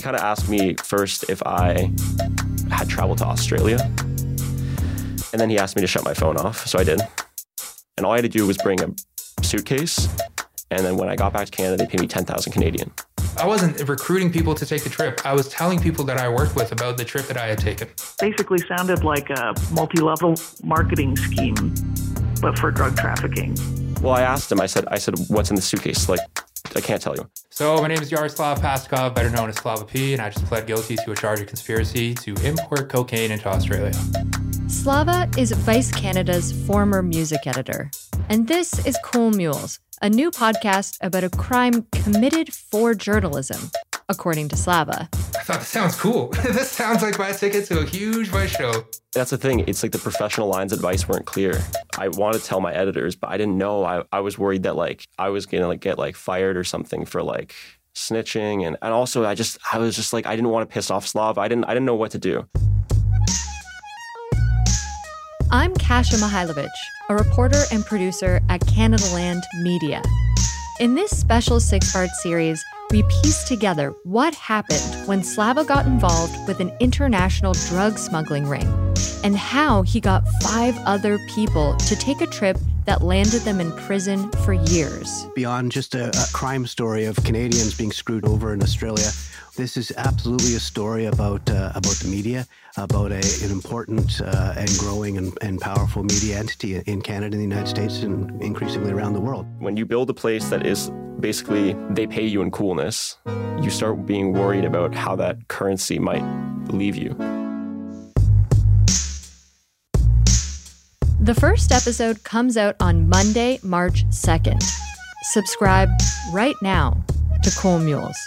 kind of asked me first if I had traveled to Australia. And then he asked me to shut my phone off. So I did. And all I had to do was bring a suitcase. And then when I got back to Canada, they paid me 10,000 Canadian. I wasn't recruiting people to take the trip. I was telling people that I worked with about the trip that I had taken. Basically, sounded like a multi level marketing scheme, but for drug trafficking. Well, I asked him, I said, I said, what's in the suitcase? Like, I can't tell you. So my name is Yaroslav Pastukhov, better known as Slava P, and I just pled guilty to a charge of conspiracy to import cocaine into Australia. Slava is Vice Canada's former music editor. And this is Cool Mules, a new podcast about a crime committed for journalism, according to Slava. I thought this sounds cool. this sounds like my ticket to a huge Vice show. That's the thing. It's like the professional lines at Vice weren't clear. I wanted to tell my editors, but I didn't know. I, I was worried that like I was gonna like get like fired or something for like snitching and, and also I just I was just like I didn't want to piss off Slav. I didn't I didn't know what to do. I'm Kasia Mihailovich, a reporter and producer at Canadaland Media. In this special six part series, we piece together what happened when Slava got involved with an international drug smuggling ring and how he got five other people to take a trip that landed them in prison for years. Beyond just a, a crime story of Canadians being screwed over in Australia, this is absolutely a story about uh, about the media, about a, an important uh, and growing and, and powerful media entity in Canada, and the United States, and increasingly around the world. When you build a place that is basically they pay you in coolness, you start being worried about how that currency might leave you. The first episode comes out on Monday, March 2nd. Subscribe right now to Cool Mules.